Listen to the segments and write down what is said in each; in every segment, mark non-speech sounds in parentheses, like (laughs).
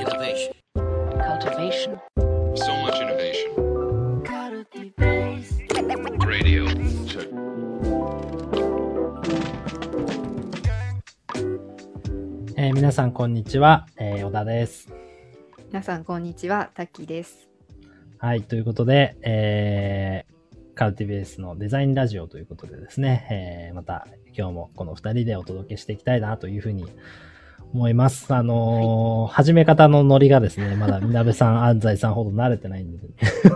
Innovation. cultivation, So much innovation. Radio. Check. えー皆さんこんにちは、えー、小田です。皆さん、こんにちは。タッキーです。はい、ということで、えー、カルティベースのデザインラジオということでですね、えー、また今日もこの二人でお届けしていきたいなというふうに思います。あのー始め方のノリがですね、(laughs) まだみなべさん、安西さんほど慣れてないんで、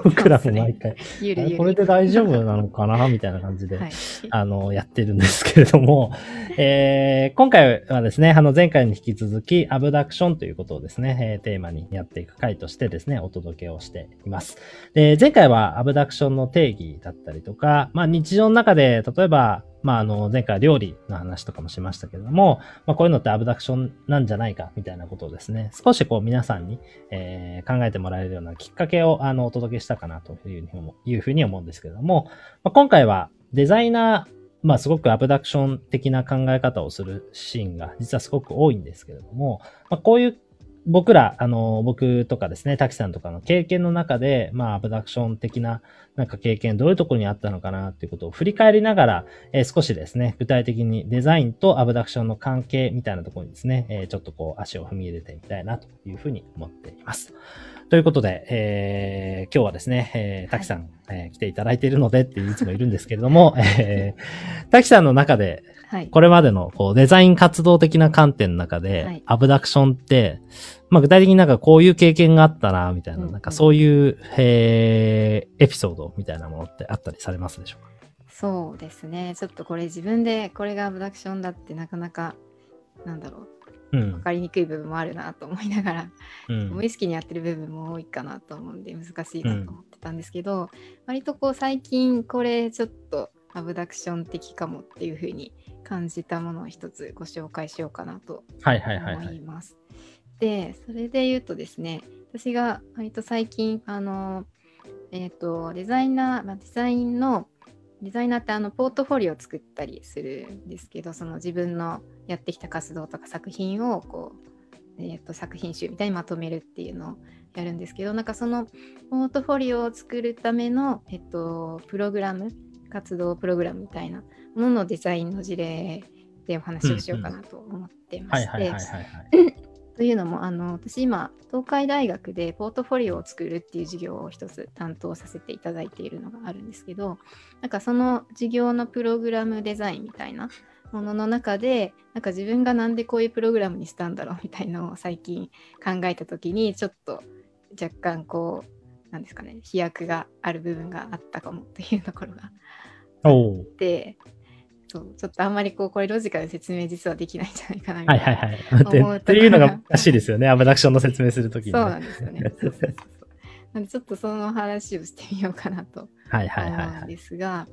僕らも毎回、ゆるゆる。これで大丈夫なのかなみたいな感じで、はい。(laughs) あの、やってるんですけれども、(laughs) えー今回はですね、あの、前回に引き続き、アブダクションということをですね、えーテーマにやっていく回としてですね、お届けをしています。で、前回はアブダクションの定義だったりとか、まあ、日常の中で、例えば、まあ、あの、前回料理の話とかもしましたけれども、まあ、こういうのってアブダクションなんじゃないか、みたいなことをですね、少しこう皆さんに、えー考えてもらえるようなきっかけを、あの、お届けしたかなというふうに思ういうふうに思うんですけれども、まあ、今回はデザイナー、まあすごくアブダクション的な考え方をするシーンが実はすごく多いんですけれども、まあこういう僕ら、あの、僕とかですね、滝さんとかの経験の中で、まあアブダクション的ななんか経験どういうところにあったのかなっていうことを振り返りながら、えー少しですね、具体的にデザインとアブダクションの関係みたいなところにですね、えーちょっとこう足を踏み入れてみたいなというふうに思っています。ということで、えー今日はですね、えー、滝さん、えー来ていただいているのでっていつもいるんですけれども、えー、滝さんの中で、はい。これまでのこうデザイン活動的な観点の中で、はいアブダクションって、まあ具体的になんかこういう経験があったな、みたいな、うんうんなんかそういう、えーエピソードみたいなものってあったりされますでしょうか？そうですね。ちょっとこれ自分でこれがアブダクションだってなかなか、なんだろう、うん分。かりにくい部分もあるなと思いながら、うん無意識にやってる部分も多いかなと思うんで難しいなと思ってたんですけど、割とこう最近これちょっとアブダクション的かもっていう風に感じたものを一つご紹介しようかなとはいはいはいはい。思います。で、それで言うとですね、私が割と最近、あの、えっ、と、デザイナー、まあ、デザインの、デザイナーってあのポートフォリオを作ったりするんですけど、その自分のやってきた活動とか作品をこう、えっ、と、作品集みたいにまとめるっていうのをやるんですけど、なんかそのポートフォリオを作るための、えっと、プログラム、活動プログラムみたいなもののデザインの事例でお話をしようかなと思ってまして。というのもあの私今東海大学でポートフォリオを作るっていう授業を一つ担当させていただいているのがあるんですけどなんかその授業のプログラムデザインみたいなものの中でなんか自分がなんでこういうプログラムにしたんだろうみたいのを最近考えた時にちょっと若干こうなんですかね飛躍がある部分があったかもというところがおーでそうちょっとあんまりこうこれロジカルで説明実はできないんじゃないかなみたなはいいはいはい。っていうのが難しいですよね。アブダクションの説明するときに、そうね。なんですよね。そうそうそうそうなんでちょっとその話をしてみようかなと思うんはい。ですが、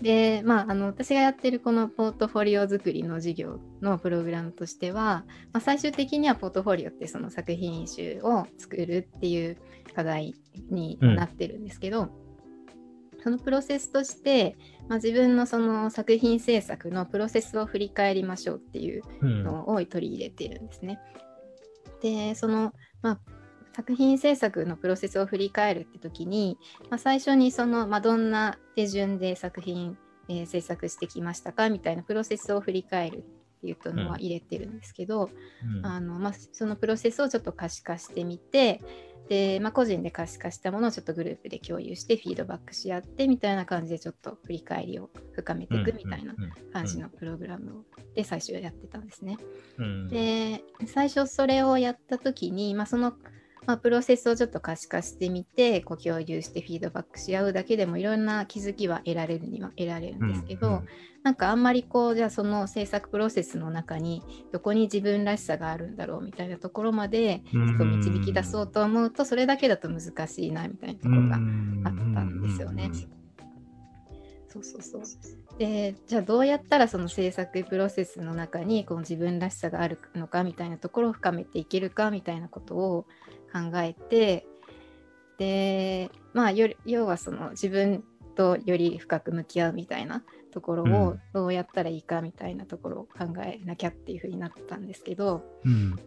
で、まあ、あの私がやってるこのポートフォリオ作りの授業のプログラムとしては、まあ、最終的にはポートフォリオってその作品集を作るっていう課題になってるんですけど、そのプロセスとして、まあ、自分のその作品制作のプロセスを振り返りましょうっていううん。のを取り入れているんですね。でその、まあ、作品制作のプロセスを振り返るって時に、まあ、最初にその、まあ、どんな手順で作品、えー制作してきましたかみたいなプロセスを振り返るっていうのは入れてるんですけど、うんあのまあ、そのプロセスをちょっと可視化してみてで、まあ、個人で可視化したものをちょっとグループで共有してフィードバックし合ってみたいな感じでちょっと振り返りを深めていくみたいな感じのプログラムをで最初やってたんですね。うん。で最初それをやった時に、まあ、その、まあ、プロセスをちょっと可視化してみてこう共有してフィードバックし合うだけでもいろんな気づきは得られるには得られるんですけど、うんうんなんかあんまりこうじゃあその制作プロセスの中にどこに自分らしさがあるんだろうみたいなところまでちょっと導き出そうと思うとそれだけだと難しいなみたいなところがあったんですよね。そうそうそう。でじゃあどうやったらその制作プロセスの中にこの自分らしさがあるのかみたいなところを深めていけるかみたいなことを考えてでまあより要はその自分とより深く向き合うみたいなところうをんどうやったらいいかみたいなところを考えなきゃっていうふうになったんですけどうん。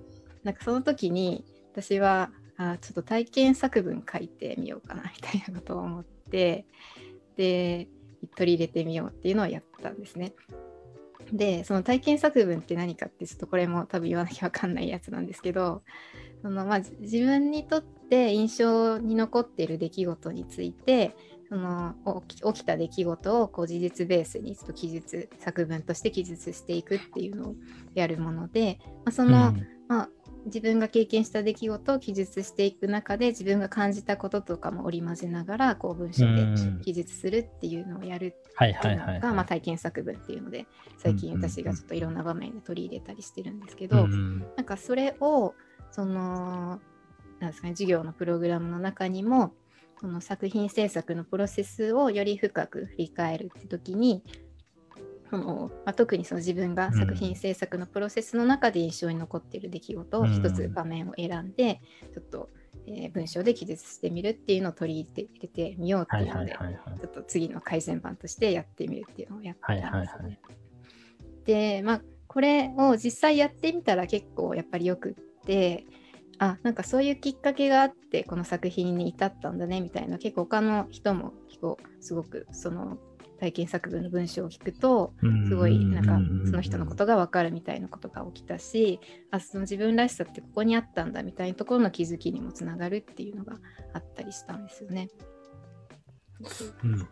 なんかその時に私はあちょっと体験作文書いてみようかなみたいなことを思ってで取り入れてみようっていうのをやったんですね。でその体験作文って何かってちょっとこれも多分言わなきゃ分かんないやつなんですけどその、まあ、自分にとって印象に残っている出来事についてその起きた出来事をこう事実ベースにちょっと記述作文として記述していくっていうのをやるもので、まあ、その、うん。まあ、自分が経験した出来事を記述していく中で自分が感じたこととかも織り交ぜながらこう文章でうん記述するっていうのをやるはいってはいいうはい。のが、まあ、体験作文っていうので最近私がちょっといろんな場面で取り入れたりしてるんですけど、うんなんかそれをそのなんですかね授業のプログラムの中にもその作品制作のプロセスをより深く振り返るって時にその、まあ、特にその自分が作品制作のプロセスの中で印象に残っている出来事をうん一つ場面を選んで、ちょっと、えー文章で記述してみるっていうのを取り入れてみようってはいいうので、はいはいはい。ちょっと次の改善版としてやってみるっていうのをやったんですよね。はいはいはいでまあこれを実際やってみたら結構やっぱりよくってあなんかそういうきっかけがあってこの作品に至ったんだねみたいな結構他の人も結構すごくその体験作文の文章を聞くとすごいなんかその人のことが分かるみたいなことが起きたしあその自分らしさってここにあったんだみたいなところの気づきにもつながるっていうのがあったりしたんですよね。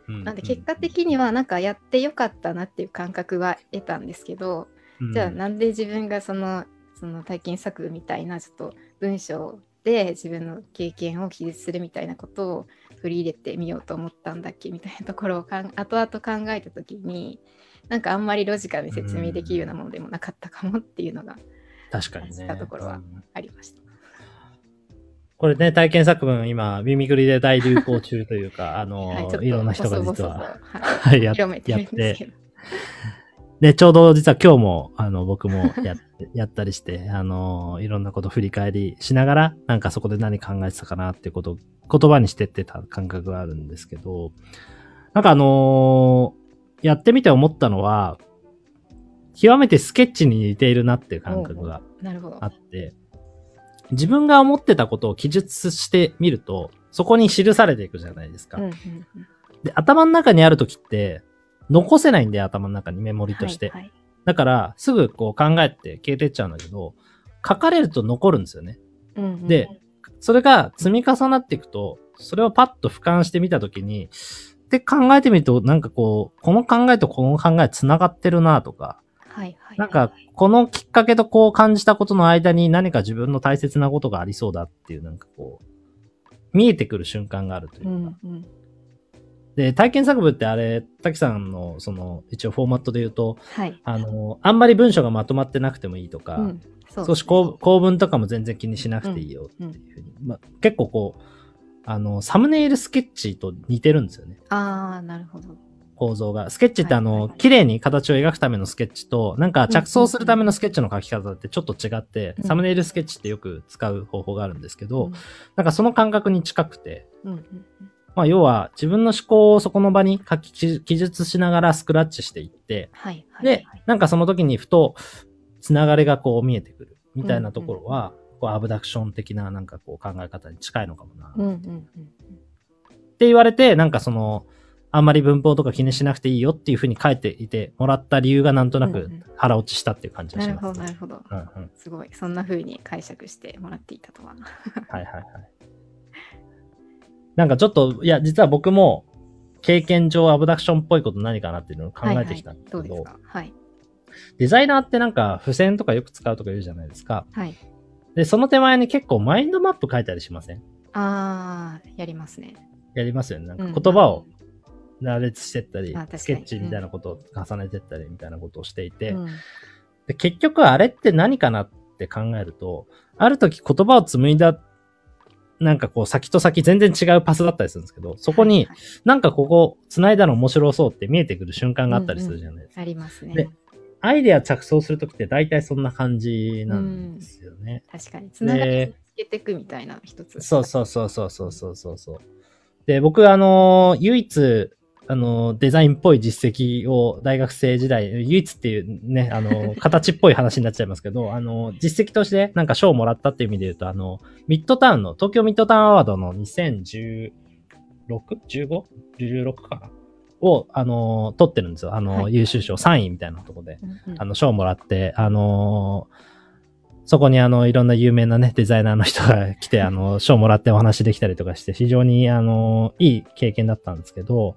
なんで結果的にはなんかやってよかったなっていう感覚は得たんですけど、じゃあなんで自分がそのその体験作文みたいなちょっと文章で自分の経験を記述するみたいなことを取り入れてみようと思ったんだっけみたいなところをかん (laughs) 後々考えた時になんかあんまりロジカルに説明できるようなものでもなかったかもっていうのが確かにね。たところはうんありました。これね、体験作文、今、耳ぐりで大流行中というか、あの、はい、いろんな人が実は、はい (laughs) はい、やって、ど。で、ちょうど実は今日も、あの、僕もややったりして、(laughs) あの、いろんなこと振り返りしながら、なんかそこで何考えてたかなってことを言葉にしてってた感覚があるんですけど、なんかあのやってみて思ったのは、極めてスケッチに似ているなっていう感覚があ。って、自分が思ってたことを記述してみると、そこに記されていくじゃないですか。うんうんうんで、頭の中にあるときって、残せないんで、頭の中にメモリとして。はいはいだから、すぐこう考えて消えてっちゃうんだけど、書かれると残るんですよね。うんうんでそれが積み重なっていくと、それをパッと俯瞰してみたときに、で考えてみると、なんかこう、この考えとこの考え繋がってるなとか、はいはい。なんか、このきっかけとこう感じたことの間に何か自分の大切なことがありそうだっていう、なんかこう、見えてくる瞬間があるといううか。んうん。で、体験作文ってあれ、滝さんの、その、一応フォーマットで言うと、はい。あの、あんまり文章がまとまってなくてもいいとか、うん、そう少し構構文とかも全然気にしなくていいよっていうふうに、まあ、結構こう、あの、サムネイルスケッチと似てるんですよね。ああ、なるほど。構造が。スケッチってあの、綺麗に形を描くためのスケッチと、なんか着想するためのスケッチの書き方ってちょっと違って、うん。サムネイルスケッチってよく使う方法があるんですけど、うん。なんかその感覚に近くて、うんうんまあ要は自分の思考をそこの場に書き記述しながらスクラッチしていって、はいはい。ではい、なんかその時にふと、つながりがこう見えてくるみたいなところは、こうアブダクション的ななんかこう考え方に近いのかもな。うんうっんうんて言われて、なんかその、あんまり文法とか気にしなくていいよっていうふうに書いていてもらった理由がなんとなくうんうん腹落ちしたっていう感じうん。がします。なるほど、なるほど。うんうん。すごい。そんな風に解釈してもらっていたとは。はいはいはい。なんかちょっと、いや、実は僕も経験上アブダクションっぽいこと何かなっていうのを考えてきたんですけど、はいはい、どはい。デザイナーってなんか付箋とかよく使うとか言うじゃないですか。はい。で、その手前に結構マインドマップ書いたりしません？ああ、やりますね。やりますよね。なんかうん言葉を羅列してったり、あ確かにスケッチみたいなことを重ねてったりみたいなことをしていて、うんで結局あれって何かなって考えると、ある時言葉を紡いだ、なんかこう先と先全然違うパスだったりするんですけど、そこになんかここ繋いだの面白そうって見えてくる瞬間があったりするじゃないですか。うんうん、ありますね。で、アイデア着想するときって大体そんな感じなんですよね。うん、確かに。繋がりつけていくみたいな一つ。そうそうそうそうそうそうそう。で、僕あのー、唯一あの、デザインっぽい実績を大学生時代、唯一っていうね、あの、(laughs) 形っぽい話になっちゃいますけど、あの、実績としてなんか賞をもらったっていう意味で言うと、あの、ミッドタウンの、東京ミッドタウンアワードの 2016?15?16 かな？を、あの、取ってるんですよ。あの、はい優秀賞3位みたいなとこで。うんうんあの、賞をもらって、あのーそこにあの、いろんな有名なね、デザイナーの人が来て、あの、(laughs) 賞をもらってお話できたりとかして、非常に、あのいい経験だったんですけど、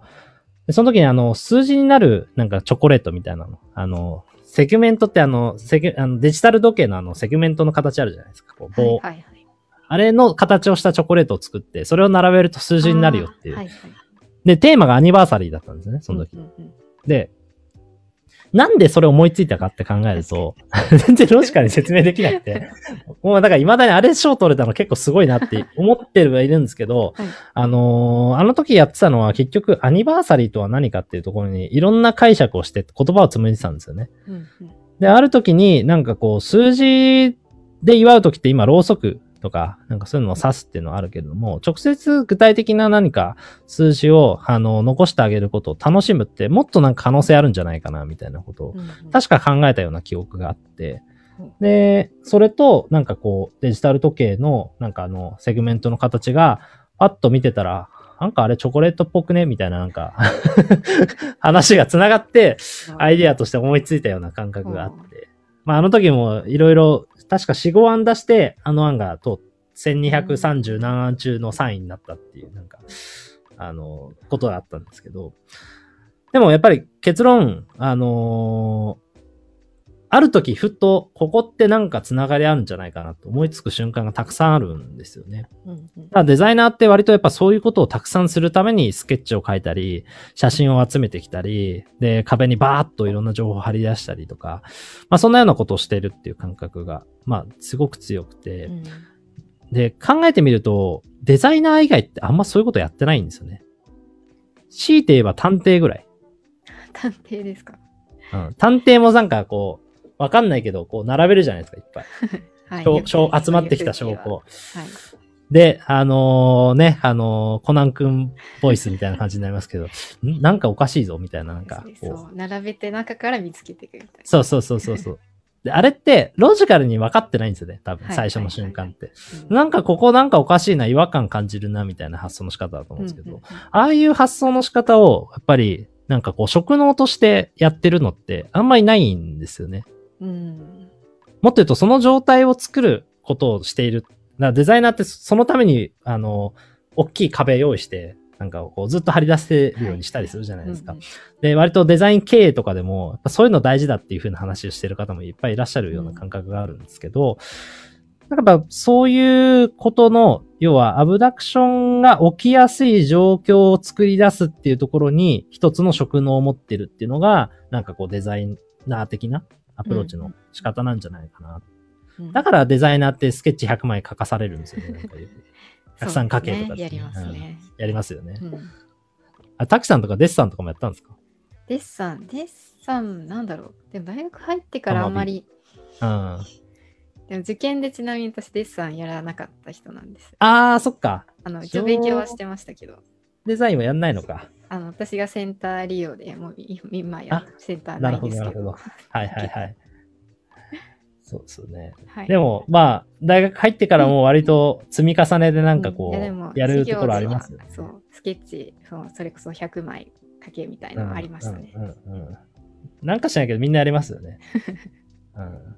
でその時にあの、数字になる、なんかチョコレートみたいなの。あの、セグメントってあの、セグあのデジタル時計のあの、セグメントの形あるじゃないですか。こう棒、はいはいはい。あれの形をしたチョコレートを作って、それを並べると数字になるよっていう。はいはい。で、テーマがアニバーサリーだったんですね、その時。うんうんうんで、なんでそれ思いついたかって考えると、(laughs) 全然ロジカルに説明できなくて、(laughs) もうだから未だにあれ賞取れたの結構すごいなって思ってはいるんですけど、はい。あのーあの時やってたのは結局アニバーサリーとは何かっていうところにいろんな解釈をして言葉を紡いでたんですよね。うんうん。で、ある時になんかこう数字で祝う時って今ろうそくとか、なんかそういうのを指すっていうのはあるけれども、直接具体的な何か数字を、あの、残してあげることを楽しむって、もっとなんか可能性あるんじゃないかな、みたいなことを、確か考えたような記憶があって。うん、で、それと、なんかこう、デジタル時計の、なんかあの、セグメントの形が、パッと見てたら、なんかあれチョコレートっぽくね？みたいななんか、(laughs) 話が繋がって、アイディアとして思いついたような感覚があって。まあ、あの時もいろいろ、確か4、5案出して、あの案が通って、1230何案中の3位になったっていう、なんか、あの、ことがあったんですけど。でもやっぱり結論、あのーある時ふっと、ここってなんか繋がりあるんじゃないかなと思いつく瞬間がたくさんあるんですよね。うんうんただデザイナーって割とやっぱそういうことをたくさんするためにスケッチを書いたり、写真を集めてきたり、で、壁にバーッといろんな情報を貼り出したりとか、まあそんなようなことをしてるっていう感覚が、まあすごく強くて、うんで、考えてみると、デザイナー以外ってあんまそういうことやってないんですよね。強いて言えば探偵ぐらい。探偵ですか？うん。探偵もなんかこう、わかんないけど、こう並べるじゃないですか、いっぱい。(laughs) はい集まってきた証拠。はい。で、あのね、あのーコナン君ボイスみたいな感じになりますけど、ん？なんかおかしいぞ、みたいな、なんか。そう並べて中から見つけていくみたいな。そうそうそうそうそう。で、あれって、ロジカルに分かってないんですよね、多分、はい最初の瞬間って。うんなんかここなんかおかしいな、違和感感じるな、みたいな発想の仕方だと思うんですけど、うんうんああいう発想の仕方を、やっぱり、なんかこう、職能としてやってるのって、あんまりないんですよね。うん。もっと言うと、その状態を作ることをしている。デザイナーってそのために、あの、大きい壁用意して、なんかこうずっと張り出せるようにしたりするじゃないですか。うんうんで、割とデザイン経営とかでも、そういうの大事だっていう風な話をしてる方もいっぱいいらっしゃるような感覚があるんですけど、なんかやっぱそういうことの、要はアブダクションが起きやすい状況を作り出すっていうところに一つの職能を持ってるっていうのが、なんかこうデザイナー的なアプローチの仕方なんじゃないかな。うんだからデザイナーってスケッチ100枚書かされるんですよね。(laughs) たくさん書けとかねやりますね。やりますよね。うんあ、タキさんとかデッサンとかもやったんですか？デッサン、デッサン、なんだろう。でも大学入ってからあんまり、うん。あでも受験でちなみに私デッサンやらなかった人なんです。あー、そっか。あの、一応勉強はしてましたけど、デザインはやんないのか。あの、私がセンター利用でもうい今やあセンターなるほど、ないんですけど。なるほど。はいはいはい。(laughs) そうですよね。はいでも、まあ、大学入ってからも割と積み重ねでなんかこうんいやるところありますよね。そう、スケッチ、そうそれこそ100枚書けみたいなのありましたね。うんうんうんなんかしないけどみんなやりますよね。(laughs) うん、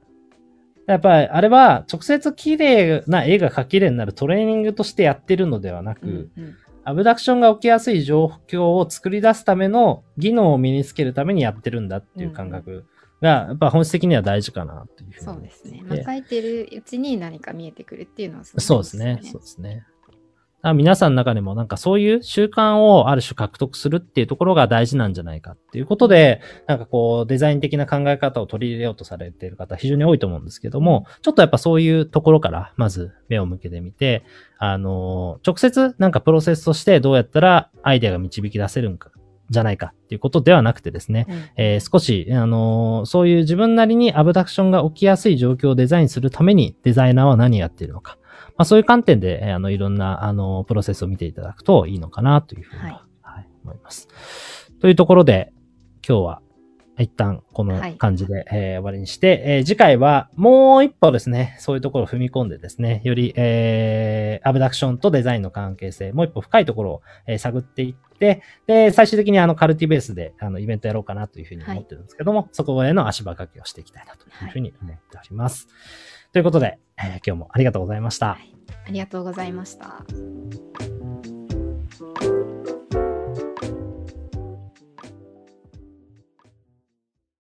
やっぱりあれは直接綺麗な絵が描きれになるトレーニングとしてやってるのではなく、うんうんアブダクションが起きやすい状況を作り出すための技能を身につけるためにやってるんだっていう感覚が、やっぱ本質的には大事かなというふうにそうですね。まあ、書いてるうちに何か見えてくるっていうのはそうですね。そうですね。皆さんの中でもなんかそういう習慣をある種獲得するっていうところが大事なんじゃないかっていうことで、なんかこうデザイン的な考え方を取り入れようとされている方非常に多いと思うんですけども、ちょっとやっぱそういうところからまず目を向けてみて、あの、直接なんかプロセスとしてどうやったらアイデアが導き出せるんか、じゃないかっていうことではなくてですね、うんえー少し、あのーそういう自分なりにアブダクションが起きやすい状況をデザインするためにデザイナーは何をやっているのか。まあそういう観点で、えーあの、いろんな、あの、プロセスを見ていただくといいのかなというふうには、はいはい、思います。というところで、今日は一旦この感じで、えー、終わりにして、えー、次回はもう一歩ですね、そういうところを踏み込んでですね、より、えー、アブダクションとデザインの関係性、もう一歩深いところを、えー、探っていって、で、最終的にあのカルティベースであのイベントやろうかなというふうに思ってるんですけども、はい、そこへの足場掛けをしていきたいなというふうに思っております。はい、ということで、えー、今日もありがとうございました、はい。ありがとうございました。